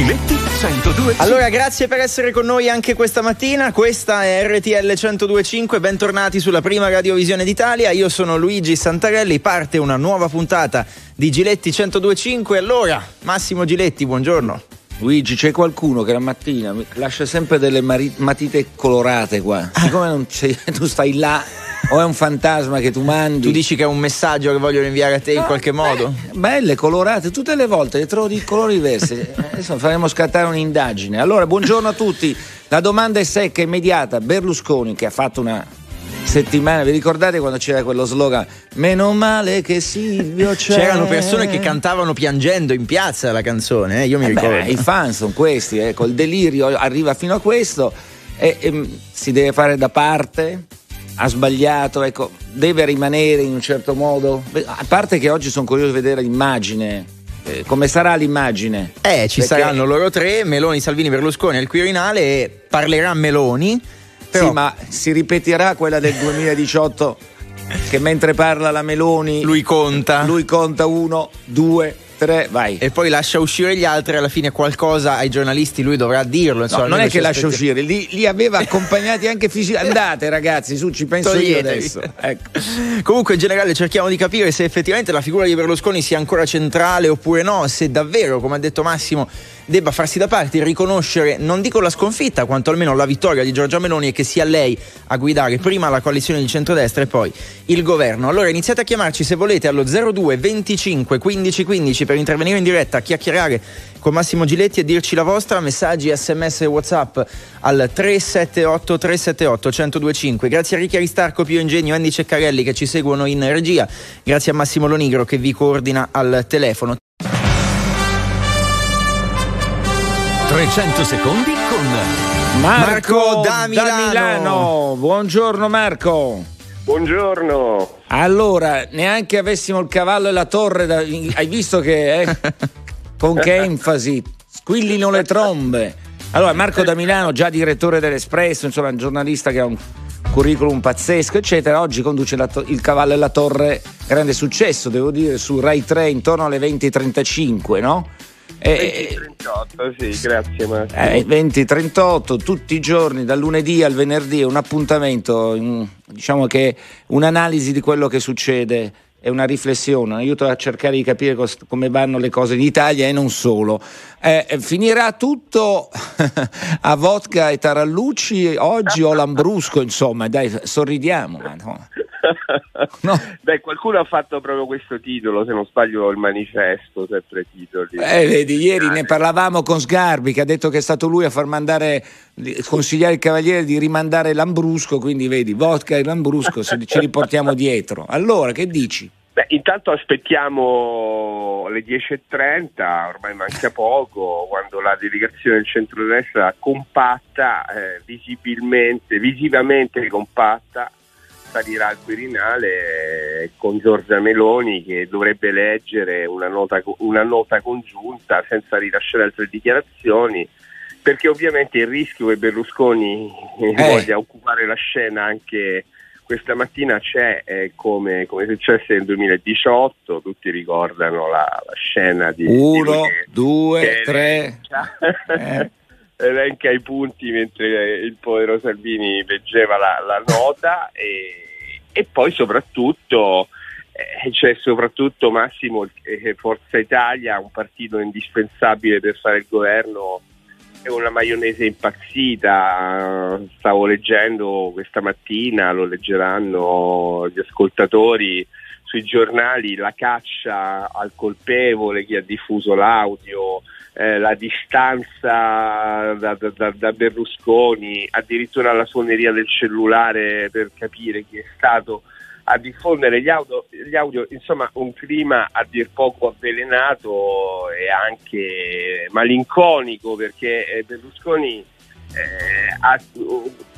Giletti 102. Allora, grazie per essere con noi anche questa mattina. Questa è RTL 1025. Bentornati sulla prima radiovisione d'Italia. Io sono Luigi Santarelli. Parte una nuova puntata di Giletti 1025. Allora, Massimo Giletti, buongiorno. Luigi, c'è qualcuno che la mattina lascia sempre delle mari- matite colorate qua. Siccome non c'è, tu stai là o è un fantasma che tu mandi? Tu dici che è un messaggio che vogliono inviare a te in qualche modo? Eh, belle, colorate, tutte le volte le trovo di colori diversi. Adesso faremo scattare un'indagine. Allora, buongiorno a tutti. La domanda è secca, immediata. Berlusconi, che ha fatto una settimana, vi ricordate quando c'era quello slogan? Meno male che Silvio c'è. C'erano persone che cantavano piangendo in piazza la canzone, eh? io mi Eh ricordo. beh, I fan sono questi, eh, col delirio arriva fino a questo e, e, si deve fare da parte. Ha sbagliato, ecco, deve rimanere in un certo modo. A parte che oggi sono curioso di vedere l'immagine. eh, come sarà l'immagine? Eh, ci Perché- saranno loro tre, Meloni, Salvini, Berlusconi al Quirinale e parlerà Meloni. Però Sì, ma si ripeterà quella del 2018 che mentre parla la Meloni lui conta. lui conta uno, due, tre, vai. E poi lascia uscire gli altri, alla fine qualcosa ai giornalisti lui dovrà dirlo. Insomma, No, non è che ci lascia uscire, li, li aveva accompagnati anche fisicamente. Andate ragazzi, su, ci penso io Toglietevi. adesso. Ecco. Comunque in generale cerchiamo di capire se effettivamente la figura di Berlusconi sia ancora centrale oppure no, se davvero, come ha detto Massimo, debba farsi da parte e riconoscere, non dico la sconfitta, quanto almeno la vittoria di Giorgia Meloni e che sia lei a guidare prima la coalizione di centrodestra e poi il governo. Allora iniziate a chiamarci se volete allo 02 25 15 15 per intervenire in diretta, chiacchierare con Massimo Giletti e dirci la vostra, messaggi, sms e whatsapp al 378 378 1025. Grazie a Ricchi Aristarco, Pio Ingegno, Andy Ceccarelli che ci seguono in regia, grazie a Massimo Lonigro che vi coordina al telefono. 300 secondi con Marco da Milano. Milano. Buongiorno Marco. Buongiorno. Allora, neanche avessimo il cavallo e la torre, da- hai visto che eh? con che enfasi squillino le trombe. Allora, Marco da Milano, già direttore dell'Espresso, insomma, un giornalista che ha un curriculum pazzesco, eccetera. Oggi conduce la to- il cavallo e la torre, grande successo, devo dire, su Rai 3 intorno alle 20.35, no? E- 38, sì, grazie Massimo. eh, 20-38 tutti i giorni dal lunedì al venerdì un appuntamento diciamo che un'analisi di quello che succede è una riflessione, un aiuto a cercare di capire cos- come vanno le cose in Italia e non solo. Eh, eh, finirà tutto a vodka e tarallucci oggi o lambrusco, insomma, dai, sorridiamo. no. No. Beh, qualcuno ha fatto proprio questo titolo, se non sbaglio il manifesto, sempre titoli. Eh, vedi, ieri ne parlavamo con Sgarbi che ha detto che è stato lui a far mandare, consigliare il cavaliere di rimandare Lambrusco, quindi vedi, vodka e Lambrusco se ci riportiamo dietro. Allora, che dici? Beh, intanto aspettiamo le 10.30, ormai manca poco, quando la delegazione del centrodestra compatta, eh, visibilmente, visivamente compatta, salirà al Quirinale eh, con Giorgia Meloni che dovrebbe leggere una nota, una nota congiunta senza rilasciare altre dichiarazioni perché ovviamente il rischio che Berlusconi eh, Eh. voglia occupare la scena anche questa mattina c'è eh, come, come è successo nel 2018, tutti ricordano la, la scena di... di Uno, che- due, tre. elenca- Eh. elenca i punti mentre il povero Salvini leggeva la, la nota e, e poi soprattutto eh, c'è soprattutto Massimo eh, Forza Italia, un partito indispensabile per fare il governo è una maionese impazzita, stavo leggendo questa mattina, lo leggeranno gli ascoltatori sui giornali, la caccia al colpevole, chi ha diffuso l'audio, eh, la distanza da- da- da Berlusconi, addirittura la suoneria del cellulare per capire chi è stato a diffondere gli audio, gli audio, insomma un clima a dir poco avvelenato e anche malinconico perché eh, Berlusconi eh, ha,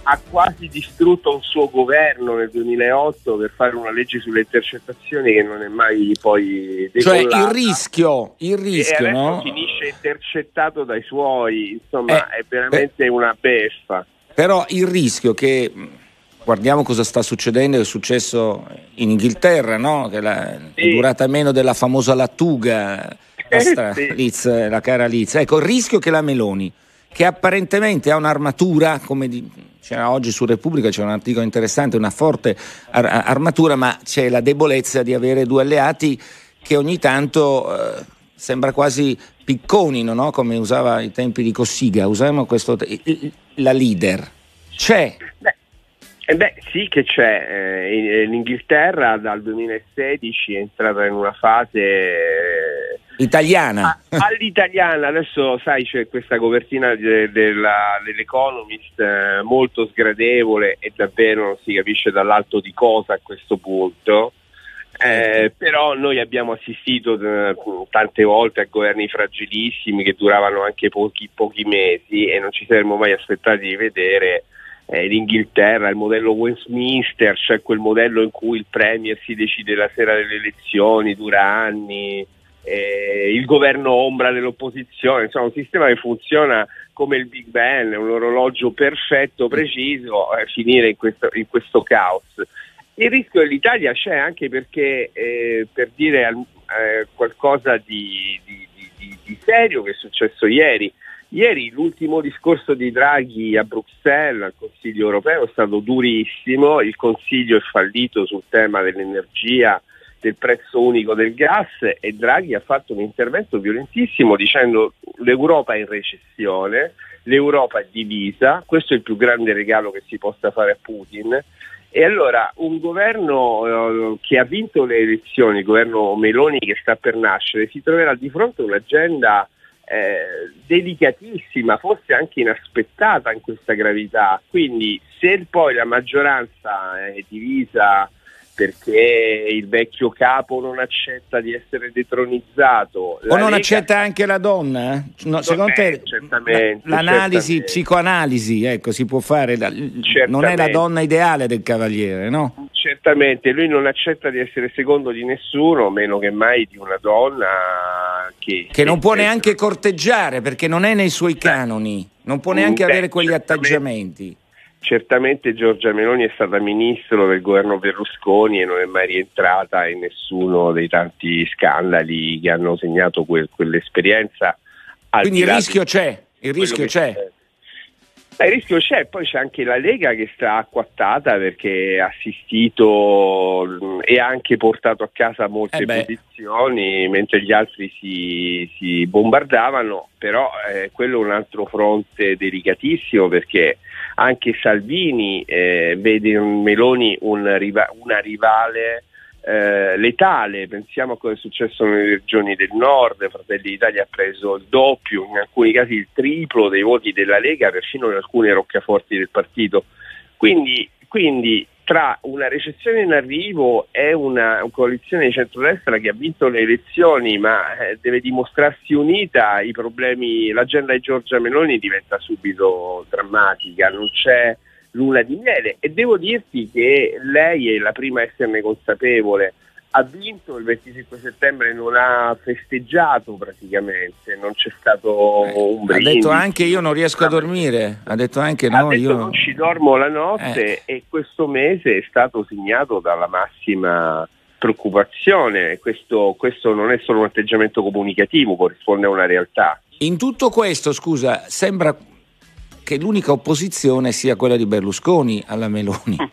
ha quasi distrutto un suo governo nel 2008 per fare una legge sulle intercettazioni che non è mai poi Cioè decollata. il rischio, il rischio, no? finisce intercettato dai suoi, insomma Eh, è veramente una beffa. Però il rischio che guardiamo cosa sta succedendo, è successo in Inghilterra, no? che la- è Sì. durata meno della famosa lattuga. nostra sì. Liz, la cara Liz. Ecco, il rischio che la Meloni, che apparentemente ha un'armatura, come di, c'era oggi su Repubblica, c'è un articolo interessante, una forte ar- armatura, ma c'è la debolezza di avere due alleati che ogni tanto eh, sembra quasi picconino, no? come usava ai tempi di Cossiga, usiamo questo, la leader. C'è. Beh. Eh beh, sì che c'è, eh, l'Inghilterra dal 2016 è entrata in una fase eh, italiana. all'italiana, adesso sai c'è questa copertina de, de la, dell'Economist eh, molto sgradevole e davvero non si capisce dall'alto di cosa a questo punto. Eh, però noi abbiamo assistito eh, tante volte a governi fragilissimi che duravano anche pochi, pochi mesi e non ci saremmo mai aspettati di vedere eh, l'Inghilterra, il modello Westminster, cioè quel modello in cui il Premier si decide la sera delle elezioni, dura anni, eh, il governo ombra dell'opposizione, insomma un sistema che funziona come il Big Ben, un orologio perfetto, preciso, eh, finire in questo, in questo caos. Il rischio dell'Italia c'è anche perché, eh, per dire eh, qualcosa di, di, di, di, serio che è successo ieri, ieri l'ultimo discorso di Draghi a Bruxelles al Consiglio europeo è stato durissimo, il Consiglio è fallito sul tema dell'energia, del prezzo unico del gas e Draghi ha fatto un intervento violentissimo dicendo l'Europa è in recessione, l'Europa è divisa, questo è il più grande regalo che si possa fare a Putin. E allora un governo eh, che ha vinto le elezioni, il governo Meloni che sta per nascere, si troverà di fronte a un'agenda eh, delicatissima, forse anche inaspettata in questa gravità. Quindi se poi la maggioranza è divisa perché il vecchio capo non accetta di essere detronizzato. o non Lega... accetta anche la donna? Eh? No, secondo te certamente, l'analisi, certamente. psicoanalisi, ecco, si può fare, da... non è la donna ideale del cavaliere, no? Certamente, lui non accetta di essere secondo di nessuno, meno che mai di una donna che... Che non può neanche corteggiare perché non è nei suoi canoni, non può neanche Beh, avere quegli atteggiamenti. Certamente Giorgia Meloni è stata ministro del governo Berlusconi e non è mai rientrata in nessuno dei tanti scandali che hanno segnato quel, quell'esperienza. Quindi il rischio c'è, il rischio c'è. Il rischio c'è, poi c'è anche la Lega che sta acquattata perché ha assistito e ha anche portato a casa molte eh posizioni mentre gli altri si, si bombardavano, però eh, quello è un altro fronte delicatissimo perché anche Salvini eh, vede in Meloni un riva- una rivale eh, letale, pensiamo a cosa è successo nelle regioni del nord, Fratelli d'Italia ha preso il doppio, in alcuni casi il triplo dei voti della Lega, persino in alcune roccaforti del partito. Quindi, quindi tra una recessione in arrivo e una, coalizione di centrodestra che ha vinto le elezioni ma eh, deve dimostrarsi unita, i problemi, l'agenda di Giorgia Meloni diventa subito drammatica, non c'è luna di miele e devo dirti che lei è la prima a esserne consapevole ha vinto il 25 settembre non ha festeggiato praticamente, non c'è stato eh, un brindisi. Ha detto anche io non riesco a dormire, ha detto anche no, detto io non ci dormo la notte eh. e questo mese è stato segnato dalla massima preoccupazione, questo, questo non è solo un atteggiamento comunicativo, corrisponde a una realtà. In tutto questo, scusa, sembra che l'unica opposizione sia quella di Berlusconi alla Meloni.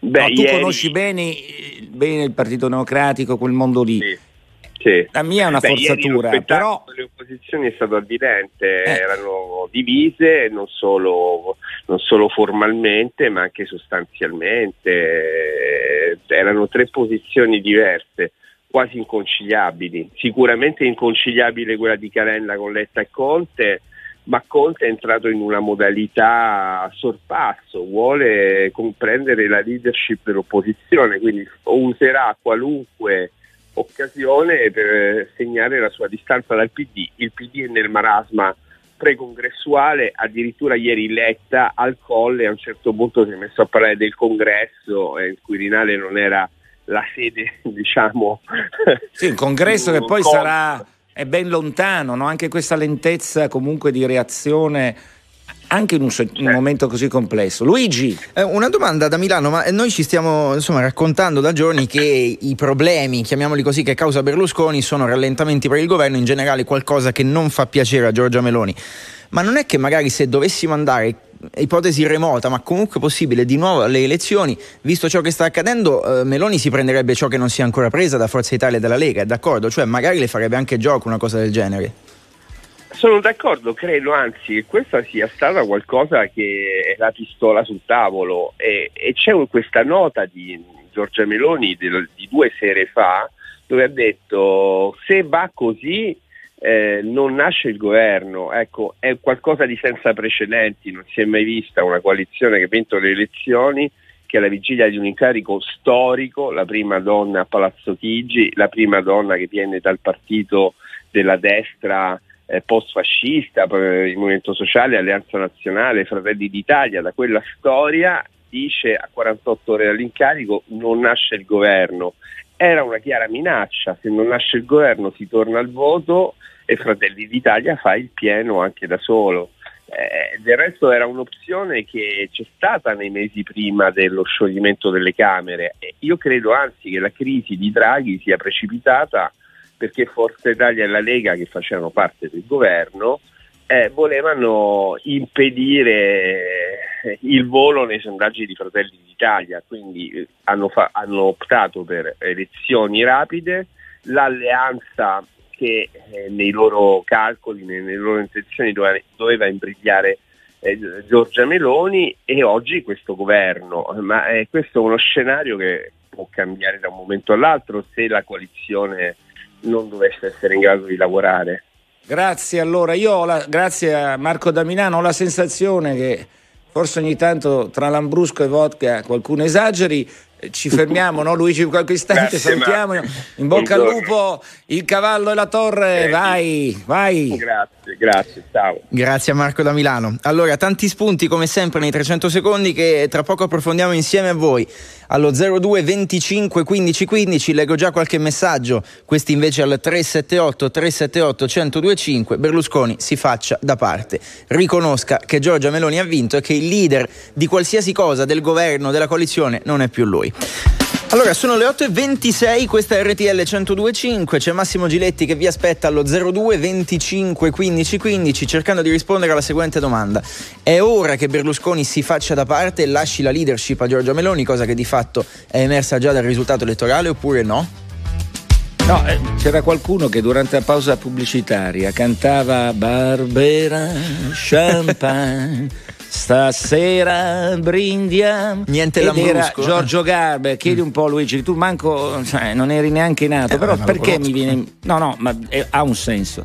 Beh, no, tu ieri... conosci bene bene il Partito Democratico, quel mondo lì. Sì. Sì. La mia è una Beh, forzatura, però le opposizioni è stato evidente, eh. erano divise non solo, non solo, formalmente ma anche sostanzialmente, erano tre posizioni diverse, quasi inconciliabili. Sicuramente inconciliabile quella di Calenda con Letta e Conte, ma Conte è entrato in una modalità sorpasso, vuole comprendere la leadership dell'opposizione, quindi userà qualunque occasione per segnare la sua distanza dal PD. Il PD è nel marasma precongressuale, addirittura ieri Letta al colle a un certo punto si è messo a parlare del congresso, e il Quirinale non era la sede, diciamo. Sì, un congresso che poi sarà è ben lontano, no? anche questa lentezza comunque di reazione anche in un, un certo. momento così complesso. Luigi. Eh, una domanda da Milano, ma noi ci stiamo insomma, raccontando da giorni che i problemi, chiamiamoli così, che causa Berlusconi sono rallentamenti per il governo, in generale qualcosa che non fa piacere a Giorgia Meloni. Ma non è che magari se dovessimo andare ipotesi remota, ma comunque possibile, di nuovo alle elezioni, visto ciò che sta accadendo, eh, Meloni si prenderebbe ciò che non si è ancora presa da Forza Italia e dalla Lega, è d'accordo? Cioè magari le farebbe anche gioco una cosa del genere. Sono d'accordo, credo anzi che questa sia stata qualcosa che è la pistola sul tavolo e, e c'è questa nota di Giorgia Meloni di, di due sere fa dove ha detto se va così eh, non nasce il governo, ecco, è qualcosa di senza precedenti, non si è mai vista una coalizione che ha vinto le elezioni che alla vigilia di un incarico storico, la prima donna a Palazzo Chigi, la prima donna che viene dal partito della destra eh, post-fascista, il Movimento Sociale, Alleanza Nazionale, Fratelli d'Italia, da quella storia dice a 48 ore dall'incarico non nasce il governo. Era una chiara minaccia, se non nasce il governo si torna al voto e Fratelli d'Italia fa il pieno anche da solo. Eh, del resto era un'opzione che c'è stata nei mesi prima dello scioglimento delle Camere. Io credo anzi che la crisi di Draghi sia precipitata perché Forza Italia e la Lega, che facevano parte del governo, eh, volevano impedire eh, il volo nei sondaggi di Fratelli d'Italia, quindi eh, hanno, fa- hanno optato per elezioni rapide, l'alleanza che eh, nei loro calcoli, nelle loro intenzioni doveva, doveva imbrigliare eh, Giorgia Meloni e oggi questo governo, ma eh, questo è uno scenario che può cambiare da un momento all'altro se la coalizione non dovesse essere in grado di lavorare. Grazie allora, io la, grazie a Marco da Milano ho la sensazione che forse ogni tanto tra Lambrusco e vodka qualcuno esageri, ci fermiamo, no Luigi, qualche istante, Grazie, salutiamo, in bocca al lupo, il cavallo e la torre, eh, vai, vai. Grazie, grazie, ciao. Grazie a Marco da Milano. Allora, tanti spunti come sempre nei 300 secondi che tra poco approfondiamo insieme a voi. Allo 02 25 15 15 leggo già qualche messaggio, questi invece al 378 378 1025 Berlusconi si faccia da parte, riconosca che Giorgia Meloni ha vinto e che il leader di qualsiasi cosa del governo, della coalizione non è più lui. Allora, sono le 8.26, questa è RTL 102.5, c'è Massimo Giletti che vi aspetta allo 02 25 15 15 cercando di rispondere alla seguente domanda. È ora che Berlusconi si faccia da parte e lasci la leadership a Giorgia Meloni, cosa che di fatto è emersa già dal risultato elettorale oppure no? No, eh, c'era qualcuno che durante la pausa pubblicitaria cantava Barbera Champagne Stasera brindiamo. Niente Ed era Giorgio Garber. Chiedi un po' Luigi, tu manco, cioè, non eri neanche nato, eh, però perché mi viene. No, no, ma è, ha un senso.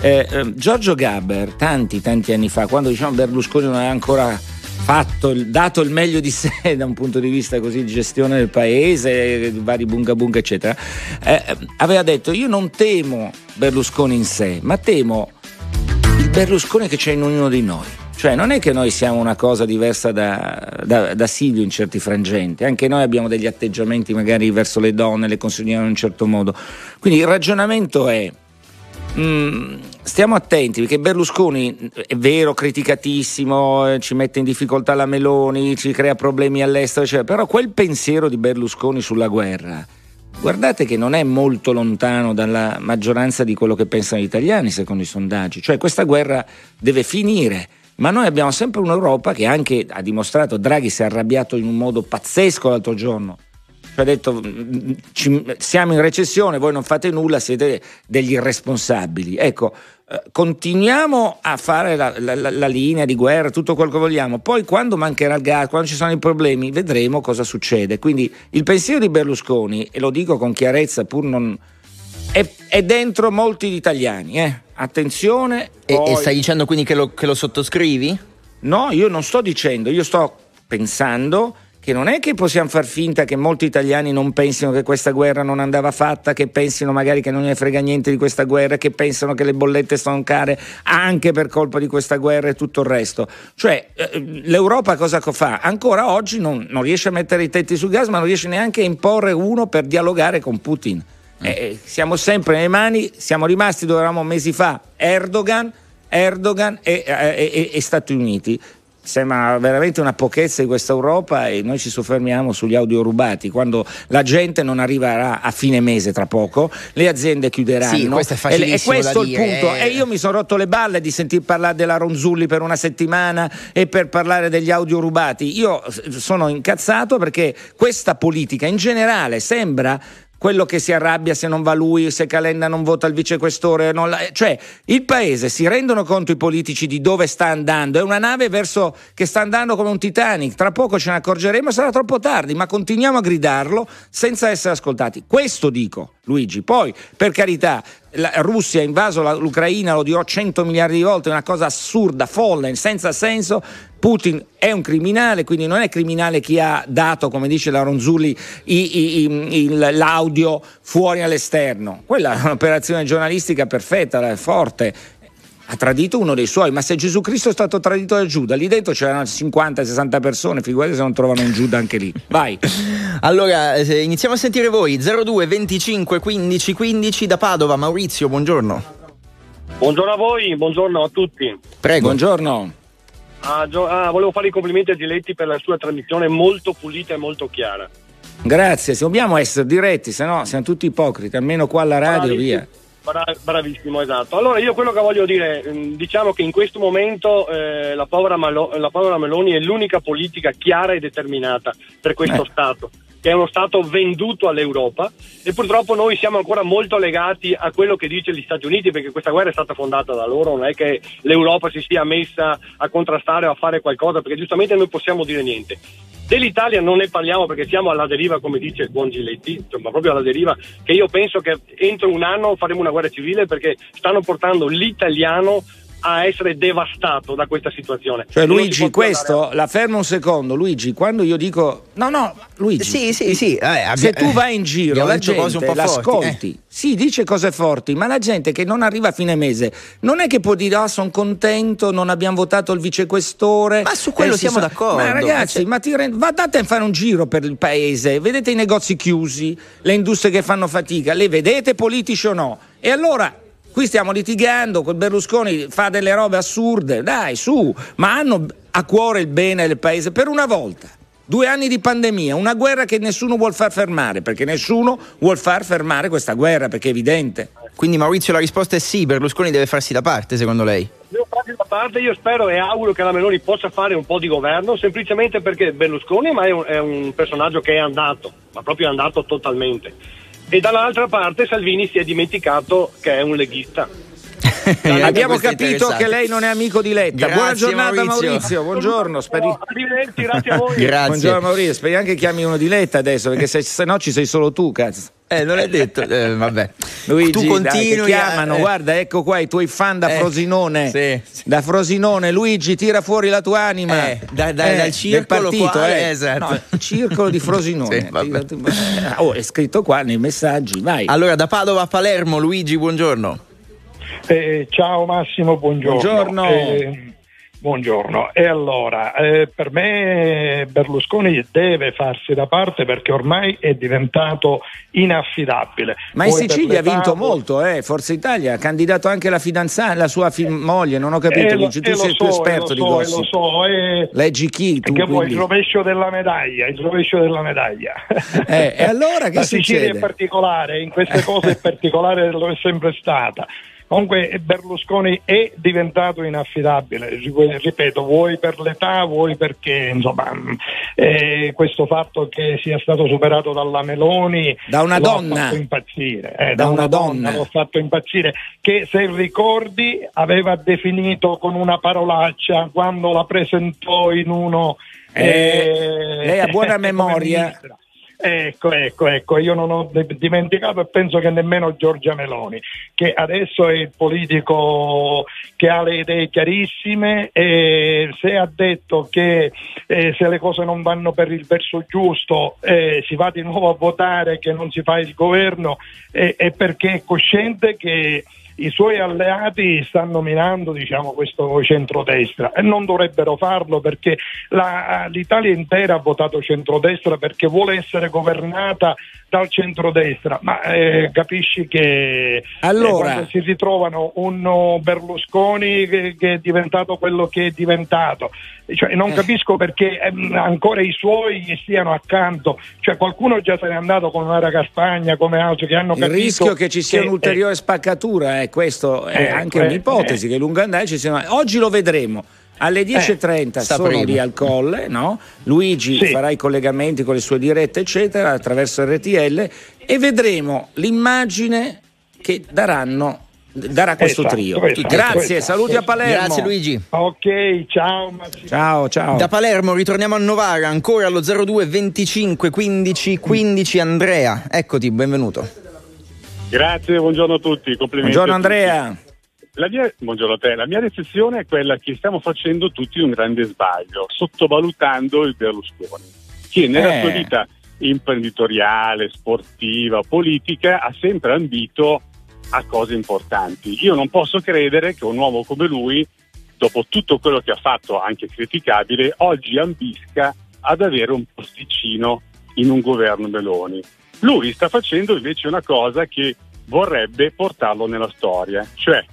Eh, eh, Giorgio Gaber, tanti, tanti anni fa, quando diciamo Berlusconi non aveva ancora fatto, dato il meglio di sé da un punto di vista così di gestione del paese, vari bunga bunga, eccetera, eh, aveva detto: Io non temo Berlusconi in sé, ma temo il Berlusconi che c'è in ognuno di noi. Cioè non è che noi siamo una cosa diversa da, da, da, Silvio in certi frangenti, anche noi abbiamo degli atteggiamenti magari verso le donne, le consideriamo in un certo modo. Quindi il ragionamento è, mm, stiamo attenti perché Berlusconi è vero, criticatissimo, eh, ci mette in difficoltà la Meloni, ci crea problemi all'estero, eccetera, però quel pensiero di Berlusconi sulla guerra, guardate che non è molto lontano dalla maggioranza di quello che pensano gli italiani secondo i sondaggi, cioè questa guerra deve finire ma noi abbiamo sempre un'Europa che anche ha dimostrato, Draghi si è arrabbiato in un modo pazzesco l'altro giorno, ha detto ci, siamo in recessione, voi non fate nulla, siete degli irresponsabili. Ecco, eh, continuiamo a fare la, la, la, linea di guerra, tutto quello che vogliamo, poi quando mancherà il gas, quando ci saranno i problemi, vedremo cosa succede. Quindi il pensiero di Berlusconi, e lo dico con chiarezza pur non... è, è dentro molti italiani, eh? attenzione. E, poi... e stai dicendo quindi che lo, che lo sottoscrivi? No, io non sto dicendo, io sto pensando che non è che possiamo far finta che molti italiani non pensino che questa guerra non andava fatta, che pensino magari che non ne frega niente di questa guerra, che pensano che le bollette sono care anche per colpa di questa guerra e tutto il resto. Cioè, eh, l'Europa cosa fa? Ancora oggi non, non riesce a mettere i tetti sul gas, ma non riesce neanche a imporre uno per dialogare con Putin. Eh, siamo sempre nelle mani, siamo rimasti dove eravamo mesi fa, Erdogan, Erdogan e, e, e, Stati Uniti. Sembra veramente una pochezza di questa Europa e noi ci soffermiamo sugli audio rubati. Quando la gente non arriverà a fine mese tra poco le aziende chiuderanno. Sì, questo è e, e questo è il punto. e io mi sono rotto le balle di sentir parlare della Ronzulli per una settimana e per parlare degli audio rubati. Io sono incazzato perché questa politica in generale sembra quello che si arrabbia se non va lui, se Calenda non vota il vicequestore, la... cioè il paese si rendono conto i politici di dove sta andando, è una nave verso... che sta andando come un Titanic, tra poco ce ne accorgeremo, sarà troppo tardi, ma continuiamo a gridarlo senza essere ascoltati. Questo dico, Luigi. Poi, per carità, la Russia ha invaso l'Ucraina, lo dirò 100 miliardi di volte, è una cosa assurda, folle, senza senso. Putin è un criminale, quindi non è criminale chi ha dato, come dice la Ronzulli, i, i, i, l'audio fuori all'esterno. Quella è un'operazione giornalistica perfetta, forte ha tradito uno dei suoi, ma se Gesù Cristo è stato tradito da Giuda, lì dentro c'erano 50-60 persone, figurate se non trovano un Giuda anche lì. Vai. allora, eh, iniziamo a sentire voi. 02 25 15 15 da Padova. Maurizio, buongiorno. Buongiorno a voi, buongiorno a tutti. Prego. Buongiorno. Ah, gio- ah, volevo fare i complimenti a Giletti per la sua trasmissione molto pulita e molto chiara. Grazie, dobbiamo essere diretti, se no siamo tutti ipocriti, almeno qua alla radio, Bravi. via. Bravissimo, esatto. Allora io quello che voglio dire, mm, diciamo che in questo momento eh, la, povera Malo- la, povera Meloni è l'unica politica chiara e determinata per questo eh. Stato che è uno Stato venduto all'Europa e purtroppo noi siamo ancora molto legati a quello che dice gli Stati Uniti perché questa guerra è stata fondata da loro, non è che l'Europa si sia messa a contrastare o a fare qualcosa perché giustamente noi possiamo dire niente. Dell'Italia non ne parliamo perché siamo alla deriva, come dice il buon Giletti, insomma proprio alla deriva, che io penso che entro un anno faremo una guerra civile perché stanno portando l'italiano a essere devastato da questa situazione. Cioè Luigi, questo, andare... la fermo un secondo, Luigi, quando io dico no, no, Luigi. Sì, sì, sì, eh, abbia... se tu vai in giro, la gente l'ascolti. Eh. Sì, dice cose forti, ma la gente che non arriva a fine mese non è che può dire "Ah, sono contento, non abbiamo votato il vicequestore". Ma su quello eh, siamo so... d'accordo. Ma ragazzi, cioè... ma ti rend... andate a fare un giro per il paese, vedete i negozi chiusi, le industrie che fanno fatica, le vedete politici o no? E allora Qui stiamo litigando, quel Berlusconi fa delle robe assurde, dai, su, ma hanno a cuore il bene del paese per una volta. Due anni di pandemia, una guerra che nessuno vuol far fermare, perché nessuno vuol far fermare questa guerra, perché è evidente. Quindi Maurizio la risposta è sì, Berlusconi deve farsi da parte, secondo lei? Devo farsi da parte, io spero e auguro che la Meloni possa fare un po' di governo, semplicemente perché Berlusconi è un, è un personaggio che è andato, ma proprio è andato totalmente e dall'altra parte Salvini si è dimenticato che è un leghista. Abbiamo capito che lei non è amico di Letta. Grazie, Buona giornata Maurizio. Maurizio, buongiorno. Speri... Arrivederci, grazie a voi. Grazie. Buongiorno Maurizio, speri anche che chiami uno di Letta adesso, perché se, se no ci sei solo tu, cazzo. Eh, non è detto, eh, vabbè. Luigi, tu continui dai, chiamano, eh. guarda, ecco qua i tuoi fan da Eh, Frosinone. sì, sì. Da Frosinone, Luigi, tira fuori la tua anima. Eh, da- da- dal circolo partito, quale? eh. Esatto. No, circolo di Frosinone. Sì, vabbè. oh, è scritto qua nei messaggi, vai. Allora, da Padova a Palermo, Luigi, buongiorno. Eh, ciao Massimo, buongiorno. Buongiorno. Eh, buongiorno. E allora, eh, per me Berlusconi deve farsi da parte perché ormai è diventato inaffidabile. Ma in Sicilia ha vinto molto, eh? Forza Italia, ha candidato anche la fidanzata, la sua fi- moglie, non ho capito, Eh, Luigi, tu eh, sei più so, esperto eh, di lo so, eh, gossip. Lo so, eh, Leggi chi tu? che vuoi il rovescio della medaglia, il rovescio della medaglia. Eh, e allora che La Sicilia succede? è particolare, in queste cose è particolare, lo è sempre stata. Comunque Berlusconi è diventato inaffidabile, ripeto, vuoi per l'età, vuoi perché insomma eh, questo fatto che sia stato superato dalla Meloni Da una donna. fatto impazzire, eh, Da da, una donna. donna lo ha fatto impazzire, che se ricordi aveva definito con una parolaccia quando la presentò in uno... Eh, lei ha buona memoria. ministra. Ecco, ecco, ecco, io non ho dimenticato e penso che nemmeno Giorgia Meloni, che adesso è il politico che ha le idee chiarissime e se ha detto che eh, se le cose non vanno per il verso giusto eh, si va di nuovo a votare che non si fa il governo eh, è perché è cosciente che i suoi alleati stanno minando diciamo, questo centrodestra e non dovrebbero farlo perché la, l'Italia intera ha votato centrodestra perché vuole essere governata dal centrodestra, ma eh, capisci che eh, allora... quando si ritrovano un Berlusconi che, che, è diventato quello che è diventato, cioè, non eh. capisco perché ehm, ancora i suoi gli stiano accanto, cioè, qualcuno già se n'è andato con Mara Caspagna come altri che hanno Il capito. Il rischio che ci sia che, un'ulteriore spaccatura, eh, questo è eh, anche un'ipotesi che lungo andare ci siano. Oggi lo vedremo. Alle 10.30 eh, sono prima. lì al colle, no? Luigi sì. farà i collegamenti con le sue dirette, eccetera, attraverso RTL e vedremo l'immagine che daranno darà questo esatto, trio. Esatto, Grazie, esatto. saluti a Palermo. Grazie Luigi. Ok, ciao. Ciao, ciao. Da Palermo ritorniamo a Novara, ancora allo 02 25 15 15 Andrea. Eccoti, benvenuto. Grazie, buongiorno a tutti. Complimenti. Buongiorno Andrea. La mia, buongiorno a te. La mia riflessione è quella che stiamo facendo tutti un grande sbaglio, sottovalutando il Berlusconi, che nella eh. sua vita imprenditoriale, sportiva, politica ha sempre ambito a cose importanti. Io non posso credere che un uomo come lui, dopo tutto quello che ha fatto, anche criticabile, oggi ambisca ad avere un posticino in un governo Meloni. Lui sta facendo invece una cosa che vorrebbe portarlo nella storia, cioè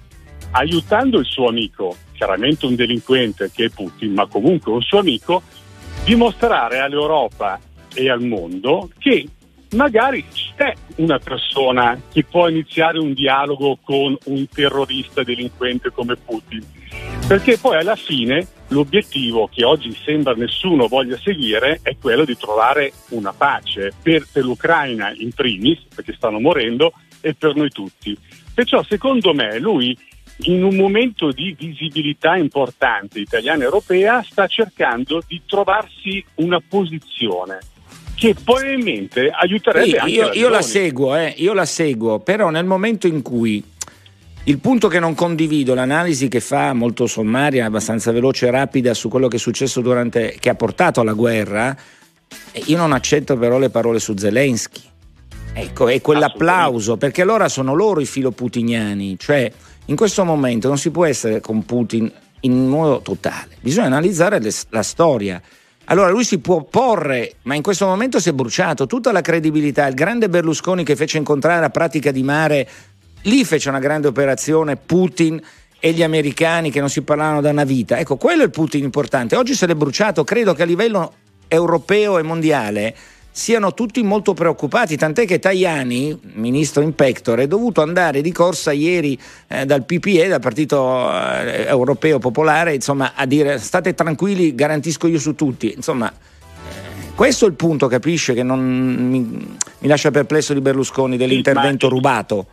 aiutando il suo amico, chiaramente un delinquente che è Putin, ma comunque un suo amico, dimostrare all'Europa e al mondo che magari c'è una persona che può iniziare un dialogo con un terrorista delinquente come Putin. Perché poi alla fine l'obiettivo che oggi sembra nessuno voglia seguire è quello di trovare una pace per, per l'Ucraina in primis, perché stanno morendo, e per noi tutti. Perciò secondo me lui in un momento di visibilità importante italiana e europea sta cercando di trovarsi una posizione che probabilmente aiuterebbe sì, anche io, io la seguo, eh, io la seguo, però nel momento in cui il punto che non condivido, l'analisi che fa molto sommaria, abbastanza veloce e rapida su quello che è successo durante, che ha portato alla guerra, eh, io non accetto però le parole su Zelensky. Ecco, è quell'applauso, perché allora sono loro i filoputiniani, cioè in questo momento non si può essere con Putin in modo totale, bisogna analizzare le, la storia. Allora lui si può porre, ma in questo momento si è bruciato tutta la credibilità. Il grande Berlusconi che fece incontrare a Pratica di Mare, lì fece una grande operazione Putin e gli americani che non si parlavano da una vita. Ecco, quello è il Putin importante. Oggi se l'è bruciato, credo che a livello europeo e mondiale siano tutti molto preoccupati, tant'è che Tajani, ministro in pectore, è dovuto andare di corsa ieri eh, dal PPE, dal Partito eh, Europeo Popolare, insomma, a dire state tranquilli, garantisco io su tutti. Insomma, eh, questo è il punto, capisce, che non mi, mi lascia perplesso di Berlusconi dell'intervento sì, rubato.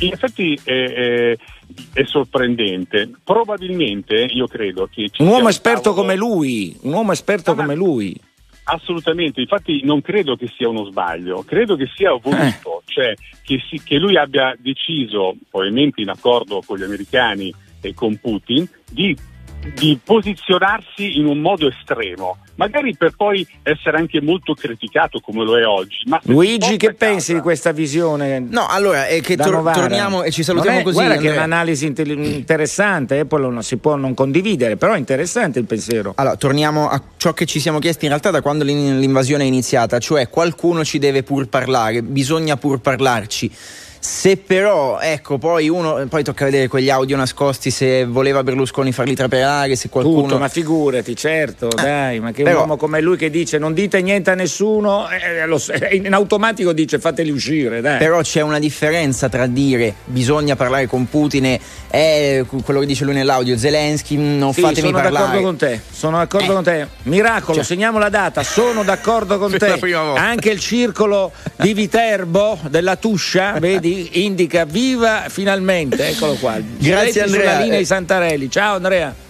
In effetti è, è, sorprendente. Probabilmente io credo che... un uomo esperto come lui, un uomo esperto ah, come lui Assolutamente, infatti non credo che sia uno sbaglio, credo che sia voluto, eh. cioè che, si, che lui abbia deciso, probabilmente in accordo con gli americani e con Putin, di di posizionarsi in un modo estremo, magari per poi essere anche molto criticato come lo è oggi. Luigi, che casa... pensi di questa visione? No, allora è che tor- torniamo e ci salutiamo è, così. Guarda Andrea. che è un'analisi interessante, eh, poi non si può non condividere, però è interessante il pensiero. Allora, torniamo a ciò che ci siamo chiesti in realtà da quando l'invasione è iniziata, cioè qualcuno ci deve pur parlare, bisogna pur parlarci se però, ecco, poi uno poi tocca vedere quegli audio nascosti se voleva Berlusconi farli trapelare, se qualcuno Tutto, ma figurati, certo, eh, dai, ma che però... un uomo come lui che dice "Non dite niente a nessuno", eh, lo, eh, in automatico dice "Fateli uscire", dai. Però c'è una differenza tra dire "Bisogna parlare con Putin" e eh, quello che dice lui nell'audio "Zelensky, non sì, fatemi sono parlare". Sono d'accordo con te. Sono d'accordo con te. Miracolo, cioè. segniamo la data. Sono d'accordo con te. Anche il circolo di Viterbo della Tuscia, vedi indica viva finalmente, eccolo qua. Grazie Andrea. Sulla linea di Santarelli. Ciao Andrea.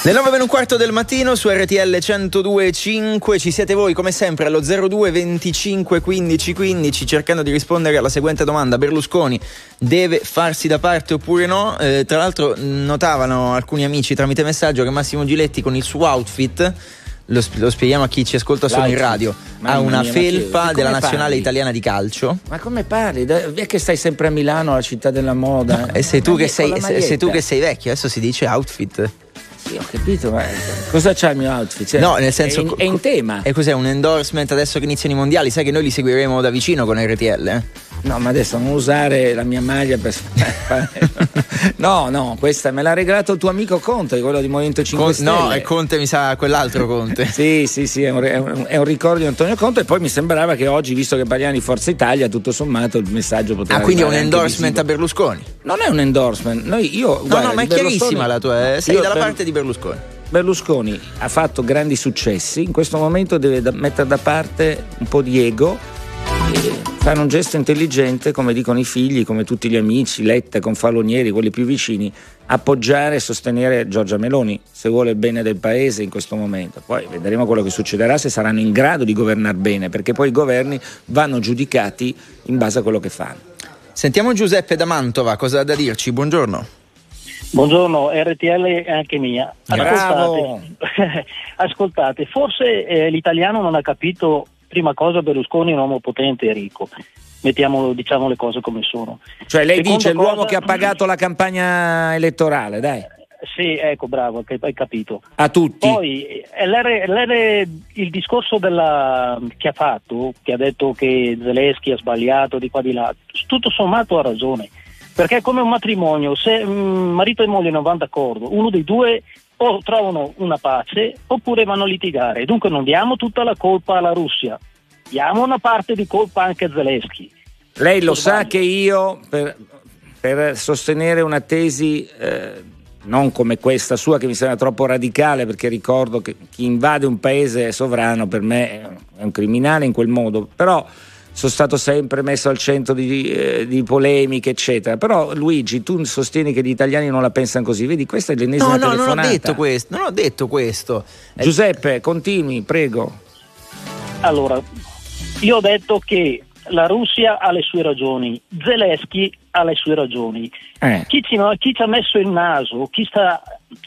Le 9 meno un quarto del mattino su RTL 102.5 ci siete voi come sempre allo 02 25 15 15 cercando di rispondere alla seguente domanda Berlusconi deve farsi da parte oppure no? Eh, tra l'altro notavano alcuni amici tramite messaggio che Massimo Giletti con il suo outfit lo, lo spieghiamo a chi ci ascolta solo in radio, ha una mia, felpa della nazionale parli? italiana di calcio. Ma come parli? È che stai sempre a Milano, la città della moda. No, e sei tu, che sei, sei- tu che sei vecchio, adesso si dice outfit. Sì, ho capito, ma cosa c'ha il mio outfit? Cioè, No, nel senso. È in, è in tema. E cos'è un endorsement adesso che iniziano i mondiali? Sai che noi li seguiremo da vicino con RTL? eh? No, ma adesso non usare la mia maglia per fare. No, no, questa me l'ha regalato il tuo amico Conte, quello di Movimento 5 Con- Stelle. no, è Conte, mi sa quell'altro Conte. Sì, sì, sì, è un, è un- è un ricordo di Antonio Conte e poi mi sembrava che oggi, visto che parliamo di Forza Italia, tutto sommato il messaggio poteva Ah, quindi è un endorsement a visivo. Berlusconi. Non è un endorsement. Noi, io, No, guarda, no, ma è chiarissima la tua. eh, Sei Io dalla per- parte di Berlusconi. Berlusconi ha fatto grandi successi, in questo momento deve da- mettere da parte un po' di ego fare un gesto intelligente, come dicono i figli, come tutti gli amici, Letta, Confalonieri, quelli più vicini, appoggiare e sostenere Giorgia Meloni se vuole il bene del paese in questo momento. Poi vedremo quello che succederà se saranno in grado di governare bene, perché poi i governi vanno giudicati in base a quello che fanno. Sentiamo Giuseppe da Mantova, cosa ha da dirci? Buongiorno. Buongiorno, RTL è anche mia. Bravo. Ascoltate, ascoltate forse eh, l'italiano non ha capito, prima cosa, Berlusconi è un uomo potente e ricco. Mettiamo diciamo le cose come sono. Cioè lei Seconda dice l'uomo cosa- che ha pagato la campagna elettorale, dai, Sì, ecco, bravo, hai capito. a tutti. Poi eh, l'R- l'R- il discorso della- che ha fatto, che ha detto che Zelensky ha sbagliato di qua di là, tutto sommato ha ragione. Perché è come un matrimonio, se mm, marito e moglie non vanno d'accordo, uno dei due o trovano una pace oppure vanno a litigare. Dunque non diamo tutta la colpa alla Russia, diamo una parte di colpa anche a Zelensky. Lei lo sa che io per, per sostenere una tesi eh, non come questa sua che mi sembra troppo radicale perché ricordo che chi invade un paese sovrano per me è un criminale in quel modo, però sono stato sempre messo al centro di, eh, di polemiche eccetera, però Luigi tu sostieni che gli italiani non la pensano così, vedi questa è l'ennesima No, no, non ho telefonata. detto questo. Non ho detto questo. Eh, Giuseppe, continui, prego. Allora, io ho detto che la Russia ha le sue ragioni, Zelensky ha le sue ragioni. Eh. Chi ci, chi ci ha messo il naso, chi sta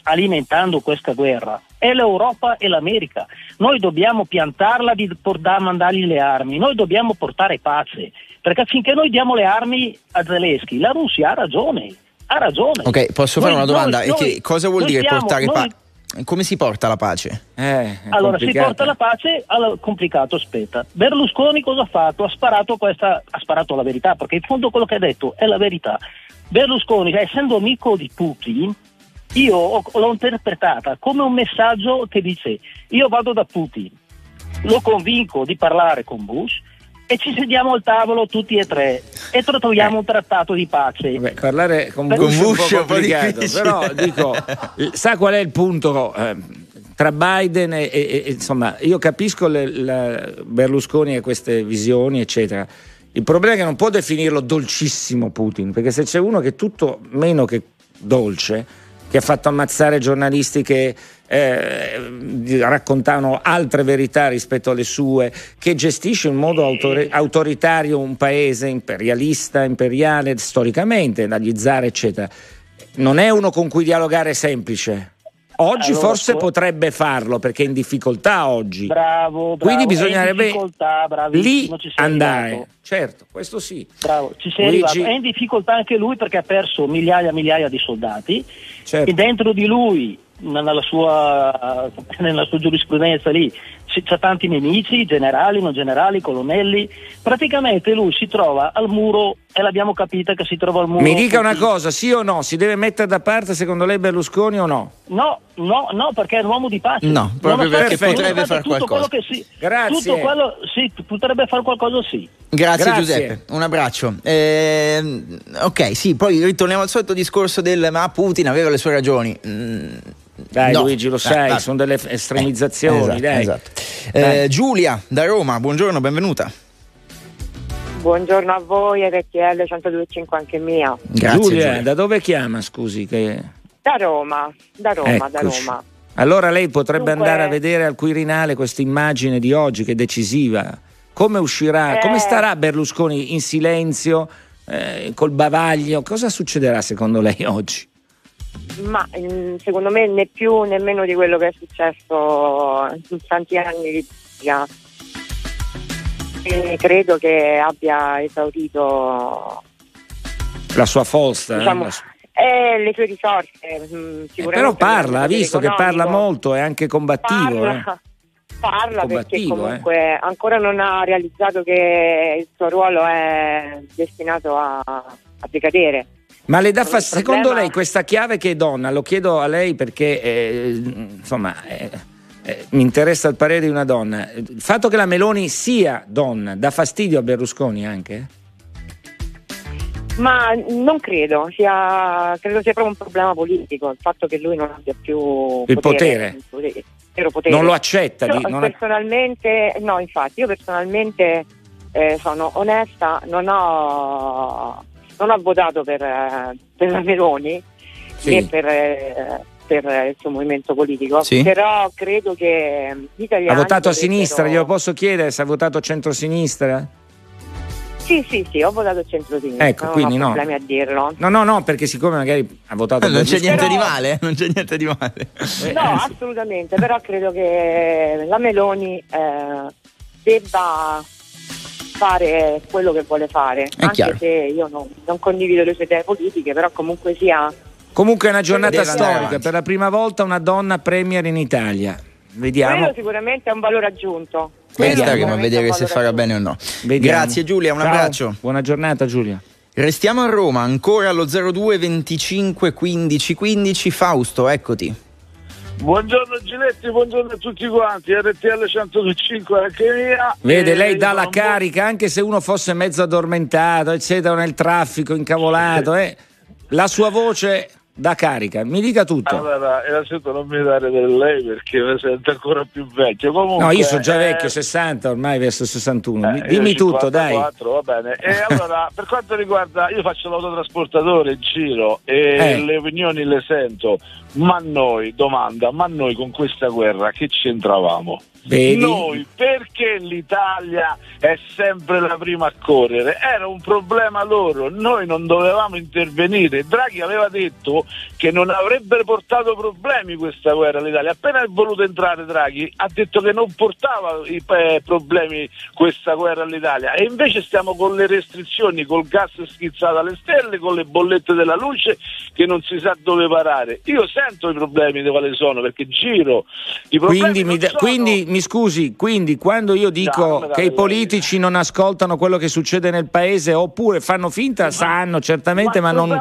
alimentando questa guerra è l'Europa e l'America. Noi dobbiamo piantarla di portare, mandargli le armi, noi dobbiamo portare pace, perché finché noi diamo le armi a Zelensky, la Russia ha ragione. Ha ragione. Ok, posso fare Noi- una domanda? noi- che cosa vuol dire siamo- portare pace? Come si porta la pace? Eh, allora, si porta la pace, allora, complicato, aspetta. Berlusconi cosa ha fatto? Ha sparato questa, ha sparato la verità, perché in fondo quello che ha detto è la verità. Berlusconi, essendo amico di Putin, io ho- l'ho interpretata come un messaggio che dice io vado da Putin, lo convinco di parlare con Bush e ci sediamo al tavolo tutti e tre e troviamo un trattato di pace. Vabbè, parlare con Con Bush, Bush è un po' complicato, però dico, sa qual è il punto? eh, tra Biden e, e- e- insomma, io capisco le- la- Berlusconi e queste visioni, eccetera. Il problema è che non può definirlo dolcissimo Putin, perché se c'è uno che è tutto meno che dolce, che ha fatto ammazzare giornalisti che eh, raccontavano altre verità rispetto alle sue, che gestisce in modo autore- autoritario un paese imperialista, imperiale storicamente, dagli zar, eccetera. Non è uno con cui dialogare semplice. Oggi Allora, forse potrebbe farlo perché è in difficoltà oggi. Bravo, bravo. Quindi è in bisognerebbe lì andare. arrivato. Certo, questo sì. Bravo, ci sei Luigi- arrivato. È in difficoltà anche lui perché ha perso migliaia e migliaia di soldati Certo. e dentro di lui, nella sua, nella sua giurisprudenza lì, c'ha tanti nemici, generali, non generali, colonnelli. Praticamente lui si trova al muro e l'abbiamo capita che si trova al muro. Mi dica una cosa, sì o no? Si deve mettere da parte secondo lei Berlusconi o no? No, no, no, perché è un uomo di pace. No, proprio perché potrebbe nonostante far tutto qualcosa. quello che sì, Grazie. Tutto quello, sì, potrebbe fare qualcosa sì. Grazie, Grazie. Giuseppe, un abbraccio. Ehm, ok, sì, poi ritorniamo al solito discorso del ma Putin aveva le sue ragioni. Mm, Dai no. Luigi, lo Eh, sai, vabbè. sono delle estremizzazioni, esatto, dai. esatto. Eh, Giulia da Roma, buongiorno, benvenuta. Buongiorno a voi, RTL 102.5 anche mia. Grazie. Giulia, Giulia. da dove chiama, scusi? Che... Da Roma, da Roma, da Eccoci. Roma. Allora lei potrebbe Dunque- andare a vedere al Quirinale questa immagine di oggi che è decisiva. Come uscirà? Eh. Come starà Berlusconi in silenzio, eh, col bavaglio? Cosa succederà secondo lei oggi? Ma mm, secondo me né più né meno di quello che è successo in tanti anni di politica. E credo che abbia esaurito La sua forza. eh, diciamo, eh, le sue risorse. mm, Eh, però parla, ha visto che parla molto, è anche combattivo. eh. Parla, parla perché Combattivo, comunque ancora non ha realizzato che il suo ruolo è destinato a, a decadere. Ma le dà Il fas- problema- secondo lei questa chiave che è donna, lo chiedo a lei perché eh, insomma eh, eh, mi interessa il parere di una donna, il fatto che la Meloni sia donna dà fastidio a Berlusconi anche? Ma non credo sia, credo sia proprio un problema politico il fatto che lui non abbia più Il potere. il potere, vero potere. Non lo accetta Io non personalmente, no, infatti, io personalmente eh, sono onesta, non ho, non ho votato per, eh, per la Meloni Sì. né per, eh, per il suo movimento politico, Sì. però credo che gli italiani Ha votato a sinistra, glielo posso chiedere se ha votato centrosinistra? Sì, sì, sì, ho votato centro-sinistra, Ecco, non quindi ho no. problemi a dirlo. No, no, no, perché siccome magari ha votato Non c'è niente di male, eh, non c'è niente di male. Eh, No, assolutamente, però credo che la Meloni eh, debba fare quello che vuole fare, anche chiaro. se io non, non condivido le sue idee politiche, però comunque sia... Comunque è una giornata storica, per la prima volta una donna premier in Italia. Vediamo. Quello sicuramente è un valore aggiunto. Questa Quello che ma sicuramente vedere è se farà bene o no. Vediamo. Grazie Giulia, un Ciao. abbraccio. Buona giornata Giulia. Restiamo a Roma, ancora allo 02 25 15 15. Fausto, eccoti. Buongiorno Giletti, buongiorno a tutti quanti, RTL 105 anche mia. Vede, lei io dà la carica, anche se uno fosse mezzo addormentato, eccetera, nel traffico, incavolato, eh, la sua voce dà carica. Mi dica tutto. Allora, innanzitutto non mi dare del lei perché mi sento ancora più vecchio. Comunque, No, io sono già eh, vecchio, 60, ormai verso 61. Mi- eh, Dimmi tutto, dai. 54, va bene. E allora, per quanto riguarda, io faccio l'autotrasportatore in giro e Eh. le opinioni le sento, ma noi, domanda, ma noi con questa guerra che c'entravamo? Vedi? Noi perché l'Italia è sempre la prima a correre? Era un problema loro, noi non dovevamo intervenire. Draghi aveva detto che non avrebbe portato problemi questa guerra all'Italia. Appena è voluto entrare Draghi ha detto che non portava i eh, problemi questa guerra all'Italia e invece stiamo con le restrizioni, col gas schizzato alle stelle, con le bollette della luce che non si sa dove parare. Io sento i problemi di quali sono perché giro. I problemi Quindi, mi, da- sono- quindi mi scusi, quindi quando io No, dico la che i politici non ascoltano quello che succede nel paese oppure fanno finta, sanno certamente, ma, il non,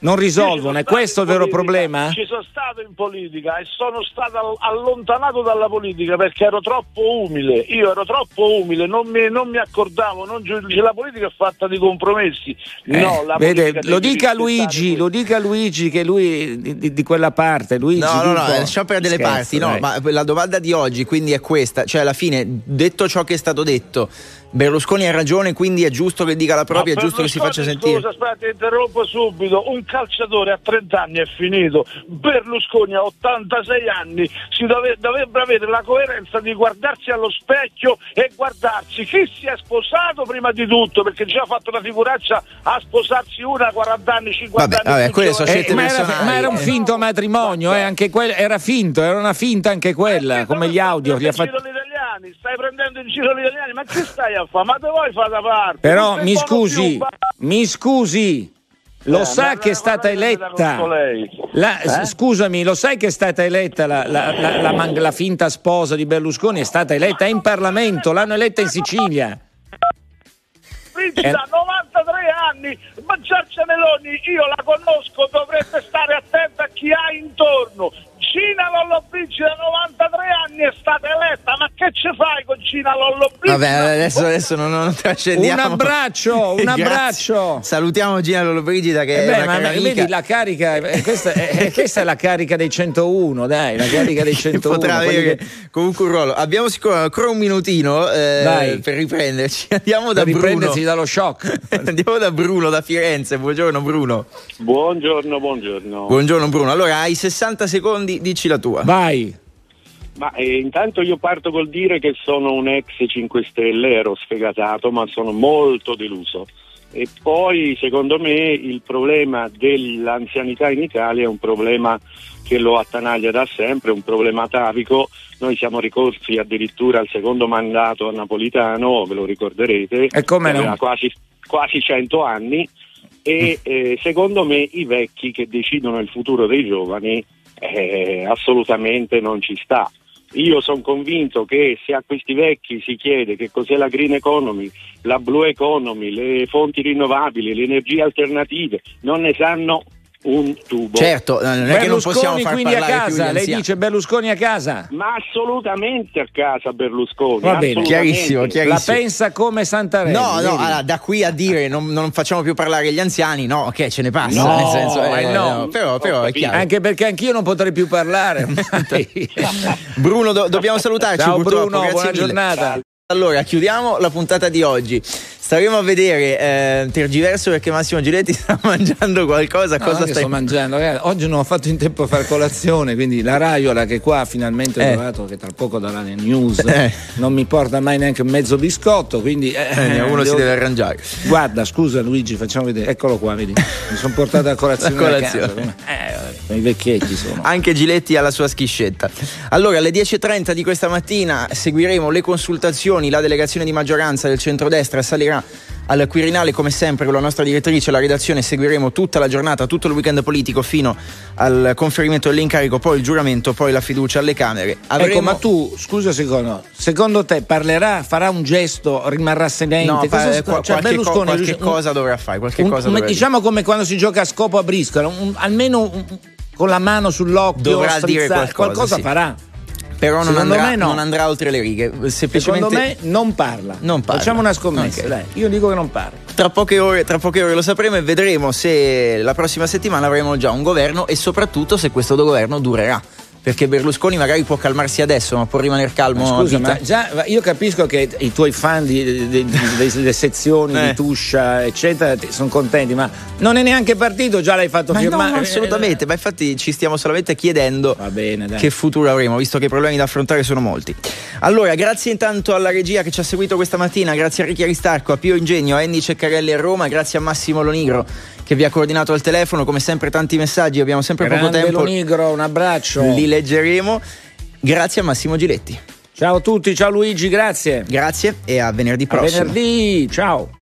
non risolvono. È questo il vero problema? Ci sono stato in politica e sono stato all- allontanato dalla politica perché ero troppo umile. Io ero troppo umile, non mi, non mi accordavo. Non la politica è fatta di compromessi. no, la Eh, Vede, politica lo dica Luigi, lo dica a Luigi che lui di, di- di quella parte. Luigi, No, no, no, dico- lasciamo perdere le parti. No, ma la domanda di oggi quindi è questa: cioè, alla fine, detto ciò che è stato detto, Berlusconi ha ragione, quindi è giusto che dica la propria, è giusto che si faccia sentire. Scusa, aspetta, ti interrompo subito. Un calciatore a 30 anni è finito. Berlusconi a 86 anni si dove- dovrebbe avere la coerenza di guardarsi allo specchio e guardarsi chi si è sposato prima di tutto, perché già ha fatto una figuraccia a sposarsi una a 40 anni, 50 Vabbè, anni. vabbè, quelle sono scelte Eh, ma, era, ma era un eh. finto matrimonio, eh, anche quel- era finto, era una finta anche quella, come gli audio. Li ha Stai fatti- prendendo in giro gli italiani, stai prendendo in giro gli italiani, ma che stai a fare? Ma te vuoi fare da parte? Però mi scusi, più, mi scusi, lo Eh, sa che è stata eletta. La- Eh? Scusami, lo sai che è stata eletta la, la- la- la man- la finta sposa di Berlusconi? È stata eletta in Parlamento, l'hanno eletta in Sicilia. Brigida, Eh. 93 anni, ma Giorgia Meloni io la conosco, dovrebbe stare attenta a chi ha intorno. Cina Lollobrigida, 93 anni, è stata eletta, ma che ci fai con Cina Lollobrigida? Vabbè, adesso, adesso non, non trascendiamo. Un abbraccio, un abbraccio. Salutiamo Gina Lollobrigida che Eh è beh, una ma vedi la carica, eh, questa è, eh, questa è la carica dei 101, dai, la carica dei che 101. potrà avere che- comunque un ruolo. Abbiamo sicuro ancora un minutino eh, Dai. per riprenderci. Andiamo da per Bruno. riprendersi dallo shock. Andiamo da Bruno da Firenze. Buongiorno Bruno. Buongiorno, buongiorno. Buongiorno Bruno. Allora, hai 60 secondi, dici la tua. Vai. Ma eh, intanto io parto col dire che sono un ex 5 Stelle, ero sfegatato, ma sono molto deluso E poi secondo me il problema dell'anzianità in Italia è un problema che lo attanaglia da sempre, un problema atavico. Noi siamo ricorsi addirittura al secondo mandato a Napolitano, ve lo ricorderete, E come no? quasi, quasi 100 anni e eh, secondo me i vecchi che decidono il futuro dei giovani eh, assolutamente non ci sta. Io sono convinto che se a questi vecchi si chiede che cos'è la green economy, la blue economy, le fonti rinnovabili, le energie alternative, non ne sanno un tubo. Certo, non è che non possiamo Berlusconi far quindi a casa, lei dice Berlusconi a casa. Ma assolutamente a casa Berlusconi. Va bene, chiarissimo, chiarissimo. La pensa come Santarelli. No, no, allora, da qui a dire non, non facciamo più parlare gli anziani, no, ok, ce ne passa. No, nel senso, eh, eh, no. no, però, però è chiaro. Anche perché anch'io non potrei più parlare. Bruno, do- dobbiamo salutarci. Ciao Bruno, buona mille. giornata. Allora, chiudiamo la puntata di oggi. Staremo a vedere eh, tergiverso perché Massimo Giletti sta mangiando qualcosa. No, cosa stai sto mangiando, ragazzi. Oggi non ho fatto in tempo a fare colazione, quindi la Raiola che qua finalmente ho Eh. trovato, che tra poco darà le news, Eh. non mi porta mai neanche mezzo biscotto, quindi eh, Eh, uno si devo- deve arrangiare. Guarda, scusa Luigi, facciamo vedere. Eccolo qua, vedi. Mi sono portato a colazione, La colazione. casa. Eh, vabbè, i vecchietti sono. Anche Giletti ha la sua schiscetta. Allora, alle 10.30 di questa mattina seguiremo le consultazioni. La delegazione di maggioranza del centrodestra salirà al Quirinale, come sempre, con la nostra direttrice, la redazione. Seguiremo tutta la giornata, tutto il weekend politico fino al conferimento dell'incarico, poi il giuramento, poi la fiducia alle Camere. Avremo- Ecco, ma tu, scusa secondo, secondo te parlerà, farà un gesto, rimarrà sedente? No, Cosa fa- sta- qua- cioè, qualche, co- qualche un- cosa dovrà fare. Qualche un- cosa un- dovrà diciamo come quando si gioca a scopo a briscola, almeno con la mano sull'occhio, Dovrà dire strizzare, qualcosa, sì. farà. Però non andrà, no. non andrà oltre le righe. Semplicemente Secondo me non parla. Non parla. Facciamo una scommessa, Ok. dai. Io dico che non parla. Tra poche, ore, tra poche ore lo sapremo e vedremo se la prossima settimana avremo già un governo e soprattutto se questo governo durerà. Perché Berlusconi magari può calmarsi adesso, ma può rimanere calmo. Ma scusa, ma già io capisco che i tuoi fan delle sezioni Eh. di Tuscia, eccetera, sono contenti, ma non è neanche partito, già l'hai fatto Ma firmare. no, assolutamente, ma infatti ci stiamo solamente chiedendo Va bene, che futuro avremo, visto che i problemi da affrontare sono molti. Allora, grazie intanto alla regia che ci ha seguito questa mattina, grazie a Ricchi Aristarco, a Pio Ingegno, a Andy Ceccarelli a Roma, grazie a Massimo Lonigro che vi ha coordinato al telefono, come sempre tanti messaggi, abbiamo sempre poco Grande tempo, Lonigro, un abbraccio. li leggeremo. Grazie a Massimo Giletti. Ciao a tutti, ciao Luigi, grazie. Grazie e a venerdì A prossimo. venerdì, ciao.